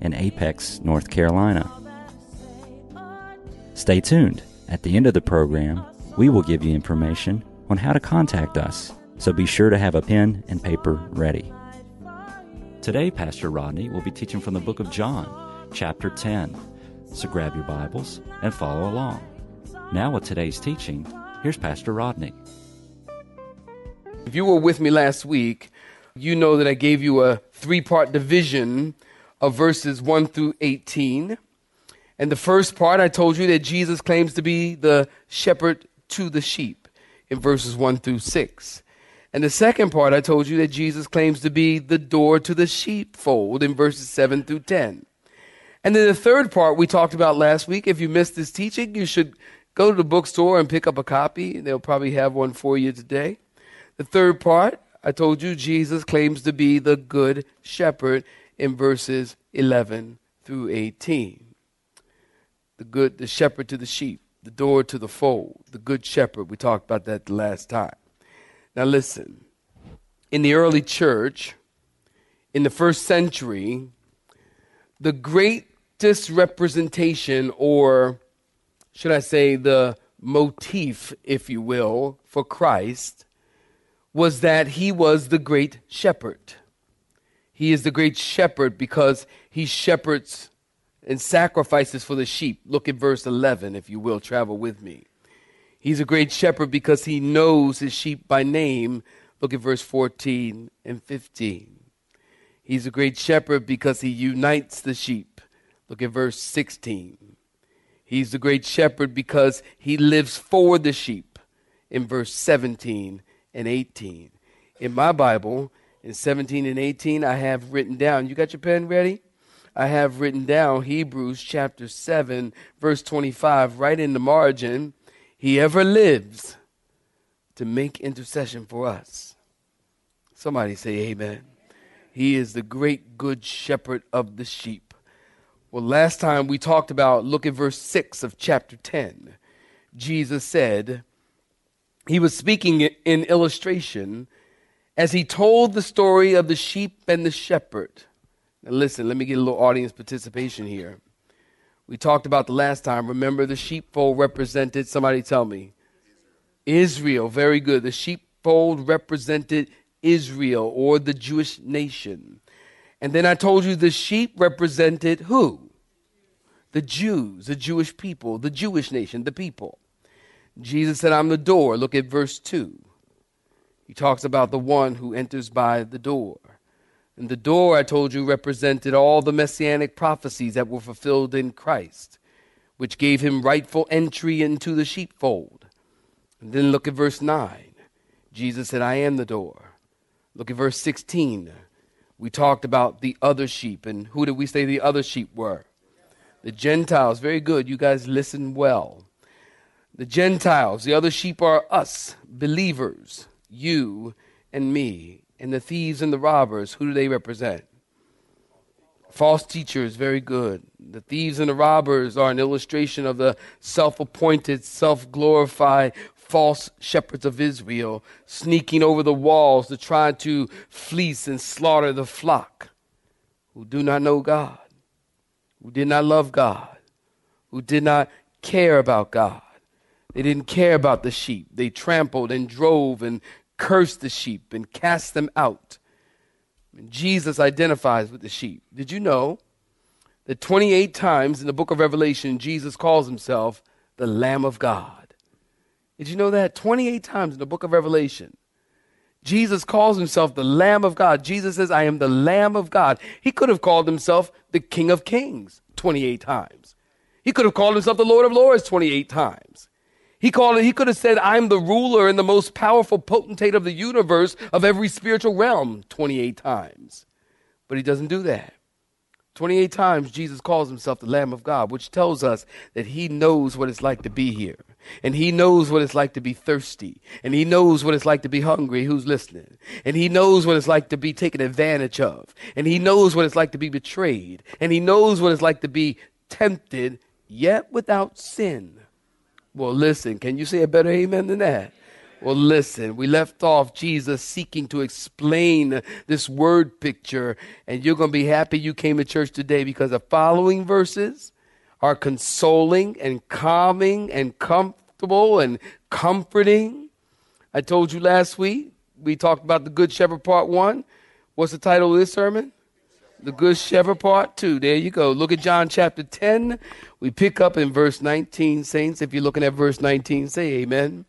in Apex, North Carolina. Stay tuned. At the end of the program, we will give you information on how to contact us, so be sure to have a pen and paper ready. Today, Pastor Rodney will be teaching from the book of John, chapter 10. So grab your Bibles and follow along. Now, with today's teaching, here's Pastor Rodney. If you were with me last week, you know that I gave you a three part division of verses 1 through 18. And the first part, I told you that Jesus claims to be the shepherd to the sheep in verses 1 through 6. And the second part, I told you that Jesus claims to be the door to the sheepfold in verses 7 through 10. And then the third part we talked about last week. If you missed this teaching, you should go to the bookstore and pick up a copy. They'll probably have one for you today. The third part, I told you Jesus claims to be the good shepherd in verses 11 through 18. The good, the shepherd to the sheep, the door to the fold, the good shepherd. We talked about that the last time. Now listen, in the early church, in the first century, the greatest representation, or should I say, the motif, if you will, for Christ was that he was the great shepherd. He is the great shepherd because he shepherds and sacrifices for the sheep. Look at verse 11, if you will, travel with me. He's a great shepherd because he knows his sheep by name. Look at verse 14 and 15. He's a great shepherd because he unites the sheep. Look at verse 16. He's the great shepherd because he lives for the sheep in verse 17 and 18. In my Bible, in 17 and 18, I have written down, you got your pen ready? I have written down Hebrews chapter 7, verse 25, right in the margin. He ever lives to make intercession for us. Somebody say, Amen. He is the great good shepherd of the sheep. Well, last time we talked about, look at verse 6 of chapter 10. Jesus said, He was speaking in illustration as he told the story of the sheep and the shepherd. Now, listen, let me get a little audience participation here. We talked about the last time. Remember, the sheepfold represented, somebody tell me, Israel. Very good. The sheepfold represented Israel or the Jewish nation. And then I told you the sheep represented who? The Jews, the Jewish people, the Jewish nation, the people. Jesus said, I'm the door. Look at verse 2. He talks about the one who enters by the door. And the door, I told you, represented all the messianic prophecies that were fulfilled in Christ, which gave him rightful entry into the sheepfold. And then look at verse 9. Jesus said, I am the door. Look at verse 16. We talked about the other sheep, and who did we say the other sheep were? The Gentiles. Very good. You guys listen well. The Gentiles, the other sheep are us, believers you and me. And the thieves and the robbers, who do they represent? False teachers, very good. The thieves and the robbers are an illustration of the self appointed, self glorified false shepherds of Israel sneaking over the walls to try to fleece and slaughter the flock who do not know God, who did not love God, who did not care about God. They didn't care about the sheep. They trampled and drove and cursed the sheep and cast them out. And Jesus identifies with the sheep. Did you know that 28 times in the book of Revelation, Jesus calls himself the Lamb of God? Did you know that? 28 times in the book of Revelation. Jesus calls himself the Lamb of God. Jesus says, I am the Lamb of God. He could have called himself the King of Kings 28 times. He could have called himself the Lord of Lords 28 times. He called it, he could have said, I'm the ruler and the most powerful potentate of the universe of every spiritual realm 28 times. But he doesn't do that. 28 times Jesus calls himself the Lamb of God, which tells us that he knows what it's like to be here. And he knows what it's like to be thirsty. And he knows what it's like to be hungry. Who's listening? And he knows what it's like to be taken advantage of. And he knows what it's like to be betrayed. And he knows what it's like to be tempted, yet without sin. Well, listen, can you say a better amen than that? Well, listen, we left off Jesus seeking to explain this word picture, and you're going to be happy you came to church today because the following verses are consoling and calming and comfortable and comforting. I told you last week, we talked about the Good Shepherd Part 1. What's the title of this sermon? The Good Shepherd Part 2. There you go. Look at John chapter 10. We pick up in verse 19, saints. If you're looking at verse 19, say amen.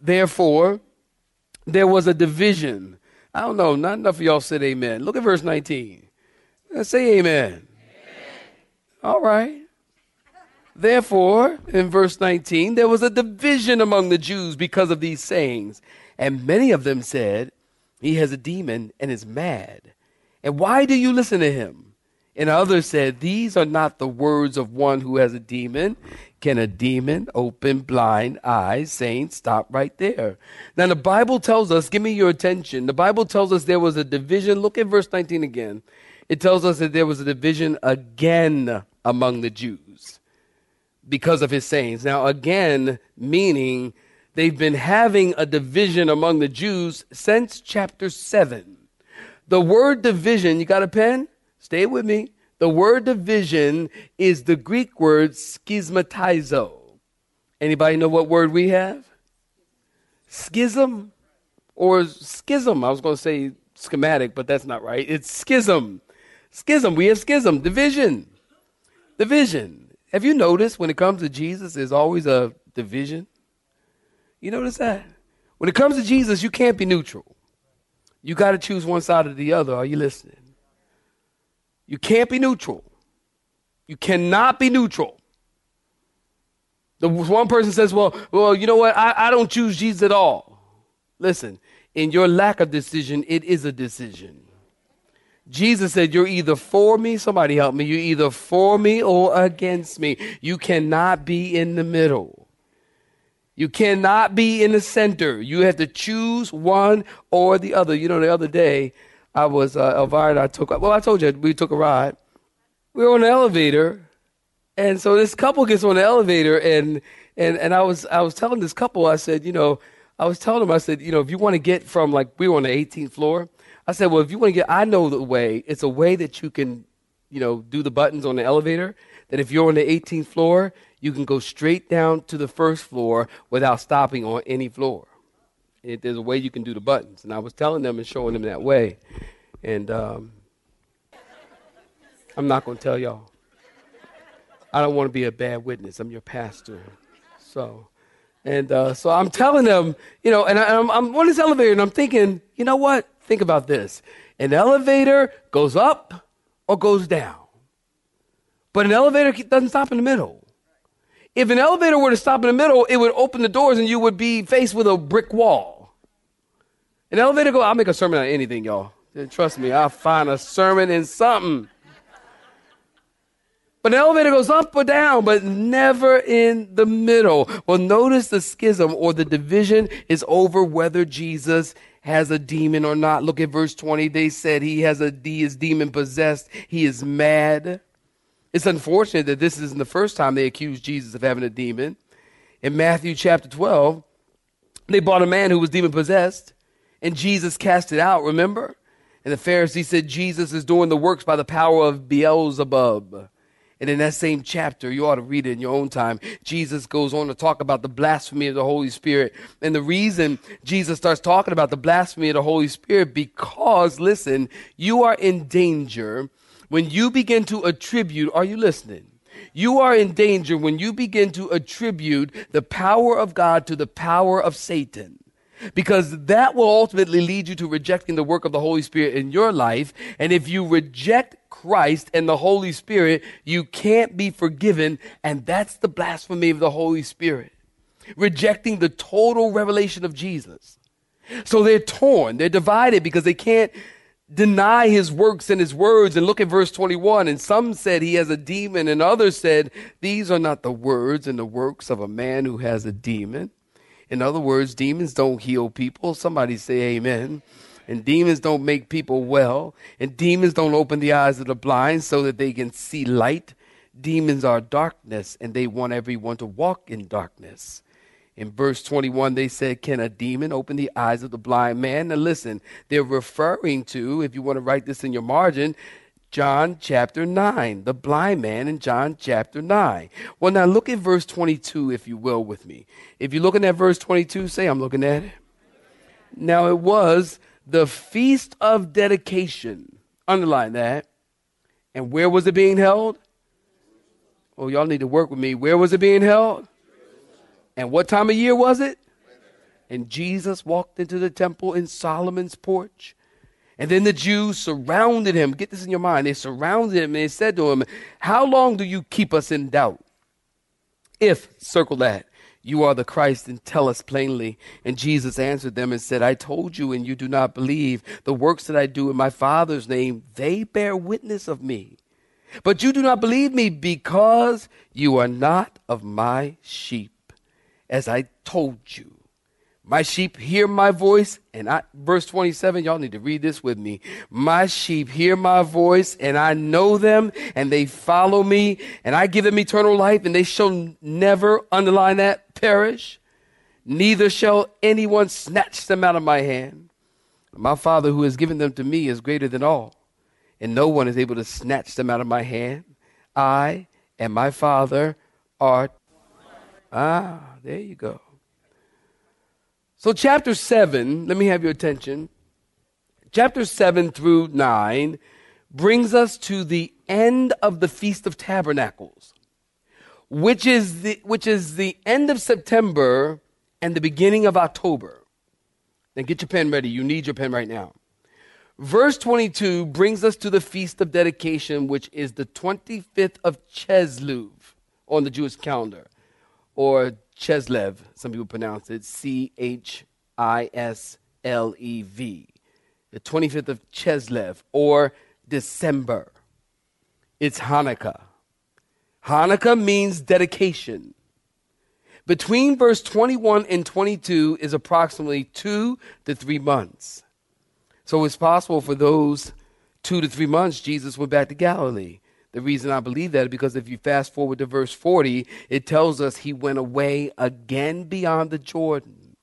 Therefore, there was a division. I don't know, not enough of y'all said amen. Look at verse 19. Let's say amen. amen. All right. Therefore, in verse 19, there was a division among the Jews because of these sayings. And many of them said, He has a demon and is mad. And why do you listen to him? And others said, These are not the words of one who has a demon. Can a demon open blind eyes? Saints, stop right there. Now, the Bible tells us, give me your attention. The Bible tells us there was a division. Look at verse 19 again. It tells us that there was a division again among the Jews because of his sayings. Now, again, meaning they've been having a division among the Jews since chapter 7. The word division, you got a pen? Stay with me. The word division is the Greek word schismatizo. Anybody know what word we have? Schism or schism. I was going to say schematic, but that's not right. It's schism. Schism. We have schism. Division. Division. Have you noticed when it comes to Jesus, there's always a division? You notice that? When it comes to Jesus, you can't be neutral. You got to choose one side or the other. Are you listening? You can't be neutral. You cannot be neutral. The one person says, "Well, well, you know what? I, I don't choose Jesus at all." Listen, in your lack of decision, it is a decision. Jesus said, You're either for me, somebody help me, you're either for me or against me. You cannot be in the middle. You cannot be in the center. You have to choose one or the other. You know, the other day, I was uh, Elvira and I took well I told you we took a ride. We were on the elevator, and so this couple gets on the elevator and and and I was I was telling this couple I said you know I was telling them I said you know if you want to get from like we were on the 18th floor I said well if you want to get I know the way it's a way that you can you know do the buttons on the elevator that if you're on the 18th floor you can go straight down to the first floor without stopping on any floor. It, there's a way you can do the buttons. And I was telling them and showing them that way. And um, I'm not going to tell y'all. I don't want to be a bad witness. I'm your pastor. So, and uh, so I'm telling them, you know, and I, am I'm on this elevator and I'm thinking, you know what? Think about this. An elevator goes up or goes down. But an elevator doesn't stop in the middle. If an elevator were to stop in the middle, it would open the doors and you would be faced with a brick wall. An elevator go, I'll make a sermon on anything, y'all. Trust me, I'll find a sermon in something. But an elevator goes up or down, but never in the middle. Well, notice the schism or the division is over whether Jesus has a demon or not. Look at verse 20. They said he has a he is demon possessed. He is mad. It's unfortunate that this isn't the first time they accused Jesus of having a demon. In Matthew chapter 12, they brought a man who was demon possessed, and Jesus cast it out, remember? And the Pharisees said Jesus is doing the works by the power of Beelzebub. And in that same chapter, you ought to read it in your own time. Jesus goes on to talk about the blasphemy of the Holy Spirit. And the reason Jesus starts talking about the blasphemy of the Holy Spirit, because, listen, you are in danger when you begin to attribute, are you listening? You are in danger when you begin to attribute the power of God to the power of Satan. Because that will ultimately lead you to rejecting the work of the Holy Spirit in your life. And if you reject Christ and the Holy Spirit, you can't be forgiven. And that's the blasphemy of the Holy Spirit. Rejecting the total revelation of Jesus. So they're torn, they're divided because they can't deny his works and his words. And look at verse 21. And some said he has a demon, and others said, These are not the words and the works of a man who has a demon. In other words, demons don't heal people. Somebody say amen. And demons don't make people well. And demons don't open the eyes of the blind so that they can see light. Demons are darkness, and they want everyone to walk in darkness. In verse 21, they said, Can a demon open the eyes of the blind man? Now, listen, they're referring to, if you want to write this in your margin, John chapter 9, the blind man in John chapter 9. Well, now look at verse 22, if you will, with me. If you're looking at verse 22, say, I'm looking at it. Now, it was the feast of dedication. Underline that. And where was it being held? Oh, y'all need to work with me. Where was it being held? And what time of year was it? And Jesus walked into the temple in Solomon's porch. And then the Jews surrounded him. Get this in your mind. They surrounded him and they said to him, How long do you keep us in doubt? If, circle that, you are the Christ, and tell us plainly. And Jesus answered them and said, I told you, and you do not believe. The works that I do in my Father's name, they bear witness of me. But you do not believe me because you are not of my sheep, as I told you. My sheep hear my voice, and I, verse 27, y'all need to read this with me. My sheep hear my voice, and I know them, and they follow me, and I give them eternal life, and they shall never, underline that, perish. Neither shall anyone snatch them out of my hand. My Father who has given them to me is greater than all, and no one is able to snatch them out of my hand. I and my Father are. Ah, there you go. So, chapter 7, let me have your attention. Chapter 7 through 9 brings us to the end of the Feast of Tabernacles, which is the, which is the end of September and the beginning of October. Then get your pen ready. You need your pen right now. Verse 22 brings us to the Feast of Dedication, which is the 25th of Chislev on the Jewish calendar, or Cheslev, some people pronounce it C H I S L E V. The 25th of Cheslev, or December. It's Hanukkah. Hanukkah means dedication. Between verse 21 and 22 is approximately two to three months. So it's possible for those two to three months, Jesus went back to Galilee. The reason I believe that is because if you fast forward to verse 40, it tells us he went away again beyond the Jordan.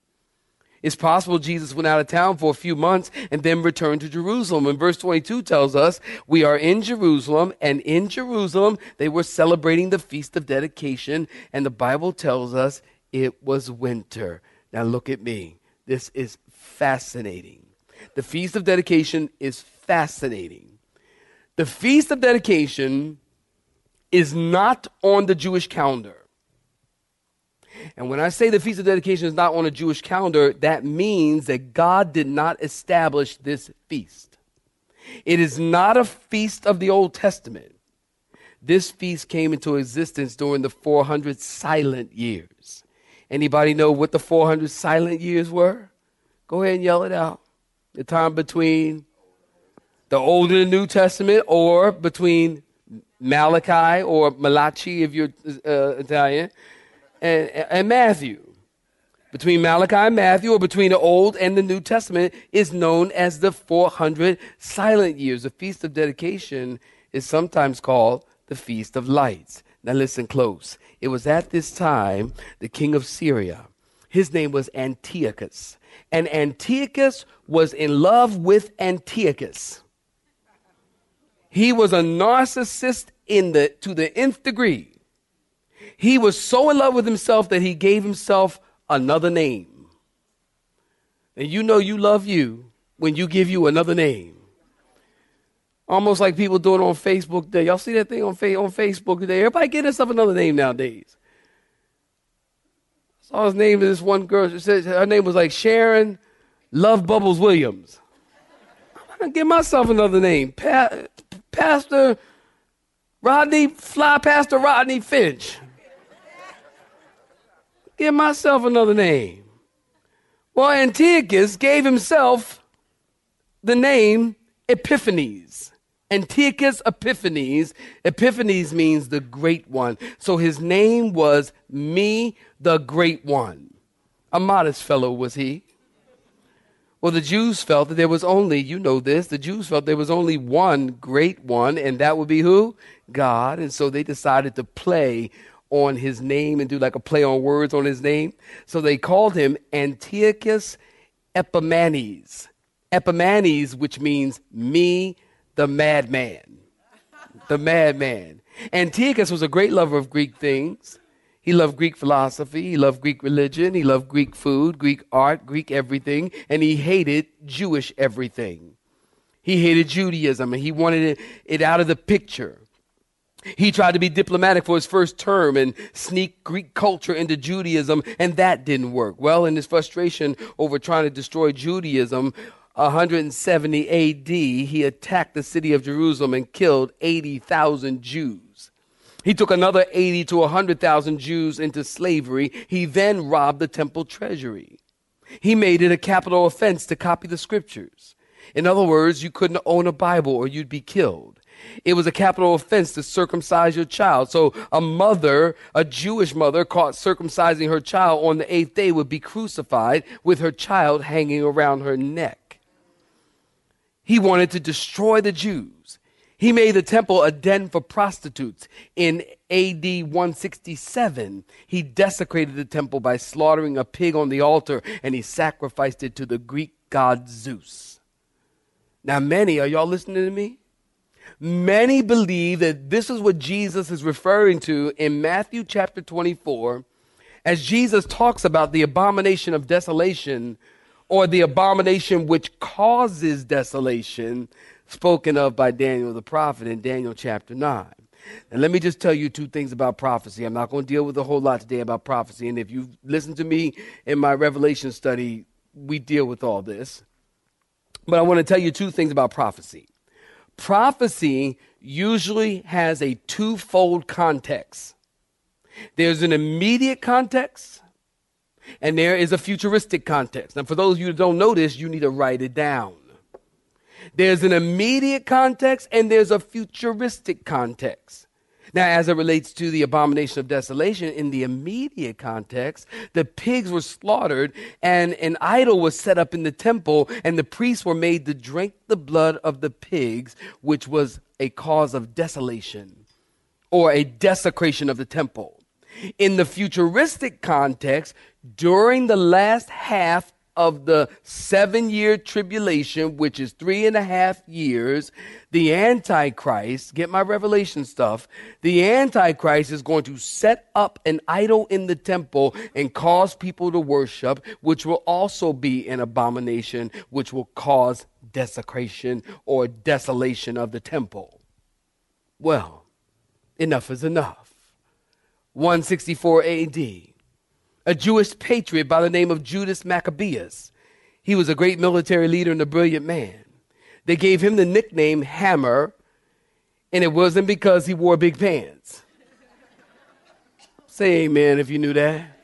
It's possible Jesus went out of town for a few months and then returned to Jerusalem. And verse 22 tells us we are in Jerusalem, and in Jerusalem they were celebrating the Feast of Dedication, and the Bible tells us it was winter. Now look at me. This is fascinating. The Feast of Dedication is fascinating. The Feast of Dedication is not on the Jewish calendar. And when I say the Feast of Dedication is not on a Jewish calendar, that means that God did not establish this feast. It is not a feast of the Old Testament. This feast came into existence during the 400 silent years. Anybody know what the 400 silent years were? Go ahead and yell it out. The time between the Old and the New Testament, or between Malachi or Malachi if you're uh, Italian, and, and Matthew. Between Malachi and Matthew, or between the Old and the New Testament, is known as the 400 silent years. The Feast of Dedication is sometimes called the Feast of Lights. Now, listen close. It was at this time the king of Syria. His name was Antiochus. And Antiochus was in love with Antiochus. He was a narcissist in the, to the nth degree. He was so in love with himself that he gave himself another name. And you know you love you when you give you another name. Almost like people doing on Facebook today. Y'all see that thing on, fa- on Facebook today? Everybody get themselves another name nowadays. I saw his name in this one girl. She said her name was like Sharon Love Bubbles Williams. I'm gonna give myself another name. Pat, Pastor Rodney, fly Pastor Rodney Finch. Give myself another name. Well, Antiochus gave himself the name Epiphanes. Antiochus Epiphanes. Epiphanes means the great one. So his name was me, the great one. A modest fellow was he. Well, the Jews felt that there was only, you know this, the Jews felt there was only one great one, and that would be who? God. And so they decided to play on his name and do like a play on words on his name. So they called him Antiochus Epimanes. Epimanes, which means me, the madman. The madman. Antiochus was a great lover of Greek things. He loved Greek philosophy. He loved Greek religion. He loved Greek food, Greek art, Greek everything. And he hated Jewish everything. He hated Judaism and he wanted it, out of the picture. He tried to be diplomatic for his first term and sneak Greek culture into Judaism, and that didn't work. Well, in his frustration over trying to destroy Judaism, 170 AD, he attacked the city of Jerusalem and killed 80,000 Jews. He took another 80 to 100,000 Jews into slavery. He then robbed the temple treasury. He made it a capital offense to copy the scriptures. In other words, you couldn't own a Bible or you'd be killed. It was a capital offense to circumcise your child. So a mother, a Jewish mother, caught circumcising her child on the eighth day would be crucified with her child hanging around her neck. He wanted to destroy the Jews. He made the temple a den for prostitutes. In AD 167, he desecrated the temple by slaughtering a pig on the altar and he sacrificed it to the Greek god Zeus. Now, many, are y'all listening to me? Many believe that this is what Jesus is referring to in Matthew chapter 24 as Jesus talks about the abomination of desolation or the abomination which causes desolation spoken of by Daniel the prophet in Daniel chapter 9. And let me just tell you two things about prophecy. I'm not going to deal with a whole lot today about prophecy. And if you listen to me in my Revelation study, we deal with all this. But I want to tell you two things about prophecy. Prophecy usually has a twofold context there's an immediate context, and there is a futuristic context. Now, for those of you who don't know this, you need to write it down. There's an immediate context and there's a futuristic context. Now, as it relates to the abomination of desolation, in the immediate context, the pigs were slaughtered and an idol was set up in the temple, and the priests were made to drink the blood of the pigs, which was a cause of desolation or a desecration of the temple. In the futuristic context, during the last half of the seven year tribulation, which is three and a half years, the Antichrist, get my revelation stuff, the Antichrist is going to set up an idol in the temple and cause people to worship, which will also be an abomination, which will cause desecration or desolation of the temple. Well, enough is enough. 164 AD a Jewish patriot by the name of Judas Maccabeus. He was a great military leader and a brilliant man. They gave him the nickname Hammer, and it wasn't because he wore big pants. Say amen if you knew that.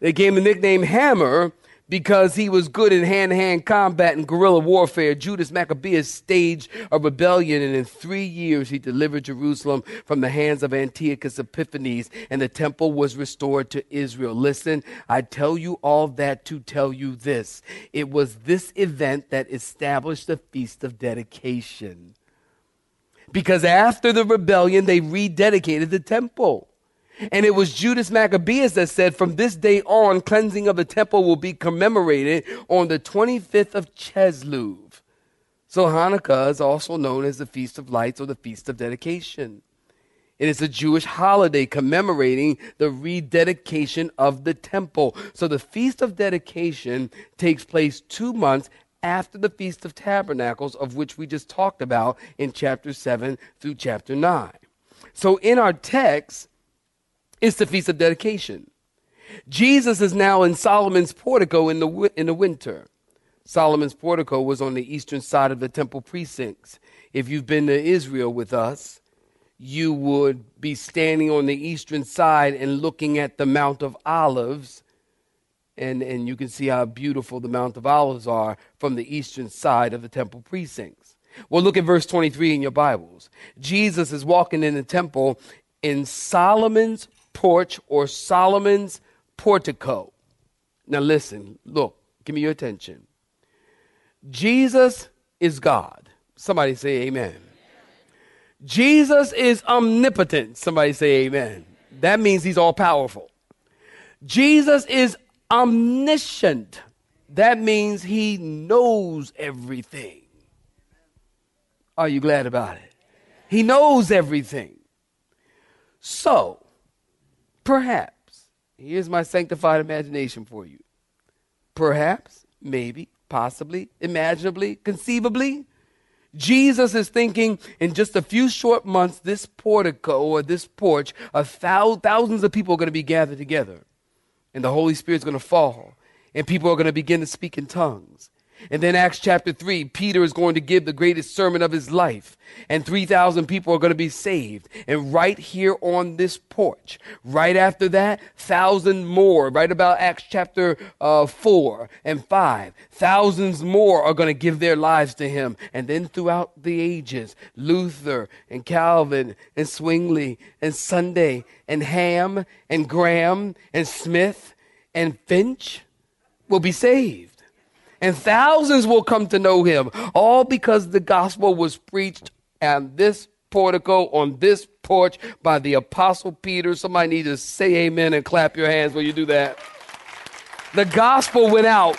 They gave him the nickname Hammer because he was good in hand to hand combat and guerrilla warfare, Judas Maccabeus staged a rebellion, and in three years he delivered Jerusalem from the hands of Antiochus Epiphanes, and the temple was restored to Israel. Listen, I tell you all that to tell you this. It was this event that established the Feast of Dedication. Because after the rebellion, they rededicated the temple. And it was Judas Maccabeus that said, from this day on, cleansing of the temple will be commemorated on the 25th of Chislev. So Hanukkah is also known as the Feast of Lights or the Feast of Dedication. It is a Jewish holiday commemorating the rededication of the temple. So the Feast of Dedication takes place two months after the Feast of Tabernacles, of which we just talked about in chapter 7 through chapter 9. So in our text, it's the Feast of Dedication. Jesus is now in Solomon's portico in the, in the winter. Solomon's portico was on the eastern side of the temple precincts. If you've been to Israel with us, you would be standing on the eastern side and looking at the Mount of Olives and, and you can see how beautiful the Mount of Olives are from the eastern side of the temple precincts. Well, look at verse 23 in your Bibles. Jesus is walking in the temple in Solomon's porch or Solomon's portico. Now, listen, look, give me your attention. Jesus is God. Somebody say amen. Jesus is omnipotent. Somebody say amen. That means he's all powerful. Jesus is omniscient. That means he knows everything. Are you glad about it? He knows everything. So, perhaps, here's my sanctified imagination for you. Perhaps, maybe, possibly, imaginably, conceivably, Jesus is thinking in just a few short months, this portico or this porch, a thou- thousands of people are going to be gathered together. And the Holy Spirit's going to fall. And people are going to begin to speak in tongues. And then Acts chapter 3, Peter is going to give the greatest sermon of his life. And 3,000 people are going to be saved. And right here on this porch, right after that, thousand more, right about Acts chapter uh, 4 and 5, thousands more are going to give their lives to him. And then throughout the ages, Luther and Calvin and Zwingli and Sunday and Ham and Graham and Smith and Finch will be saved and thousands will come to know him, all because the gospel was preached at this portico on this porch by the apostle Peter. Somebody need to say amen and clap your hands when you do that. The gospel went out.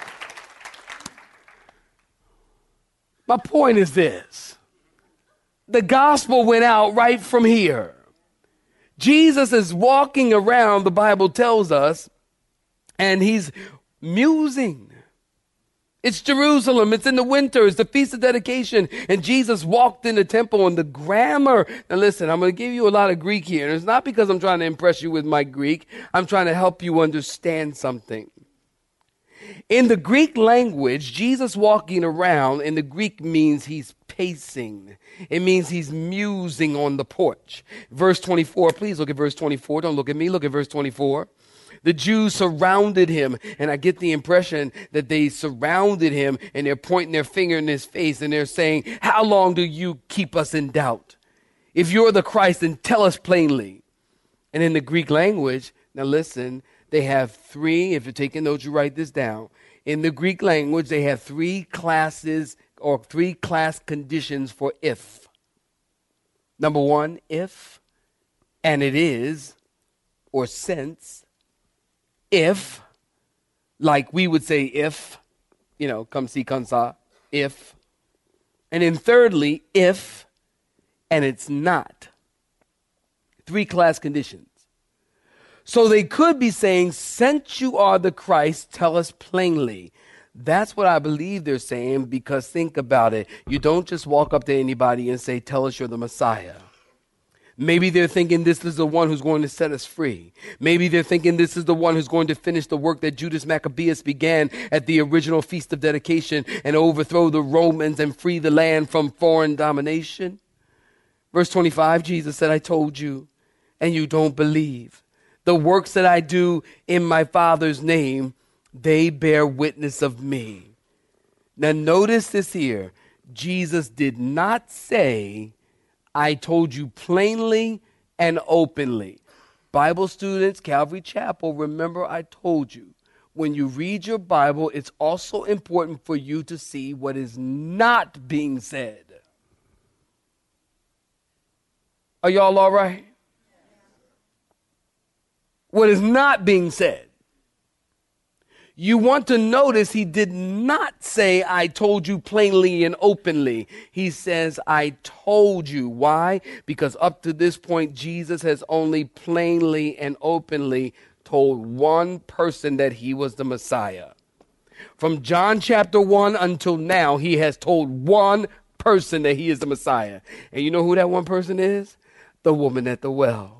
My point is this. The gospel went out right from here. Jesus is walking around, the Bible tells us, and he's musing it's Jerusalem. It's in the winter. It's the Feast of Dedication. And Jesus walked in the temple and the grammar. Now listen, I'm going to give you a lot of Greek here. And it's not because I'm trying to impress you with my Greek. I'm trying to help you understand something. In the Greek language, Jesus walking around in the Greek means he's pacing. It means he's musing on the porch. Verse 24, please look at verse 24. Don't look at me. Look at verse 24. The Jews surrounded him, and I get the impression that they surrounded him and they're pointing their finger in his face and they're saying, How long do you keep us in doubt? If you're the Christ, then tell us plainly. And in the Greek language, now listen, they have three, if you're taking notes, you write this down. In the Greek language, they have three classes or three class conditions for if. Number one, if, and it is, or since, if, like we would say if, you know, come see, saw, if. And then thirdly, if, and it's not. Three class conditions. So they could be saying, since you are the Christ, tell us plainly. That's what I believe they're saying because think about it. You don't just walk up to anybody and say, tell us you're the Messiah. Maybe they're thinking this is the one who's going to set us free. Maybe they're thinking this is the one who's going to finish the work that Judas Maccabeus began at the original Feast of Dedication and overthrow the Romans and free the land from foreign domination. Verse 25, Jesus said, I told you, and you don't believe. The works that I do in my Father's name, they bear witness of me. Now, notice this here. Jesus did not say, I told you plainly and openly. Bible students, Calvary Chapel, remember I told you. When you read your Bible, it's also important for you to see what is not being said. Are y'all all right? What is not being said you want to notice he did not say, I told you plainly and openly. He says, I told you. Why? Because up to this point, Jesus has only plainly and openly told one person that he was the Messiah. From John chapter 1 until now, he has told one person that he is the Messiah. And you know who that one person is? The woman at the well.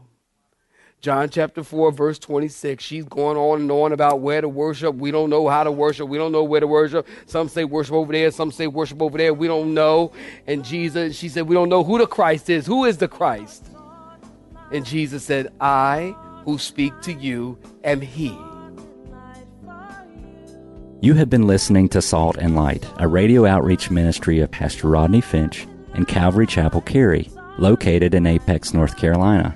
John chapter 4, verse 26. She's going on and on about where to worship. We don't know how to worship. We don't know where to worship. Some say worship over there. Some say worship over there. We don't know. And Jesus, she said, we don't know who the Christ is. Who is the Christ? And Jesus said, I who speak to you am he. You have been listening to Salt and Light, a radio outreach ministry of Pastor Rodney Finch and Calvary Chapel Cary, located in Apex, North Carolina.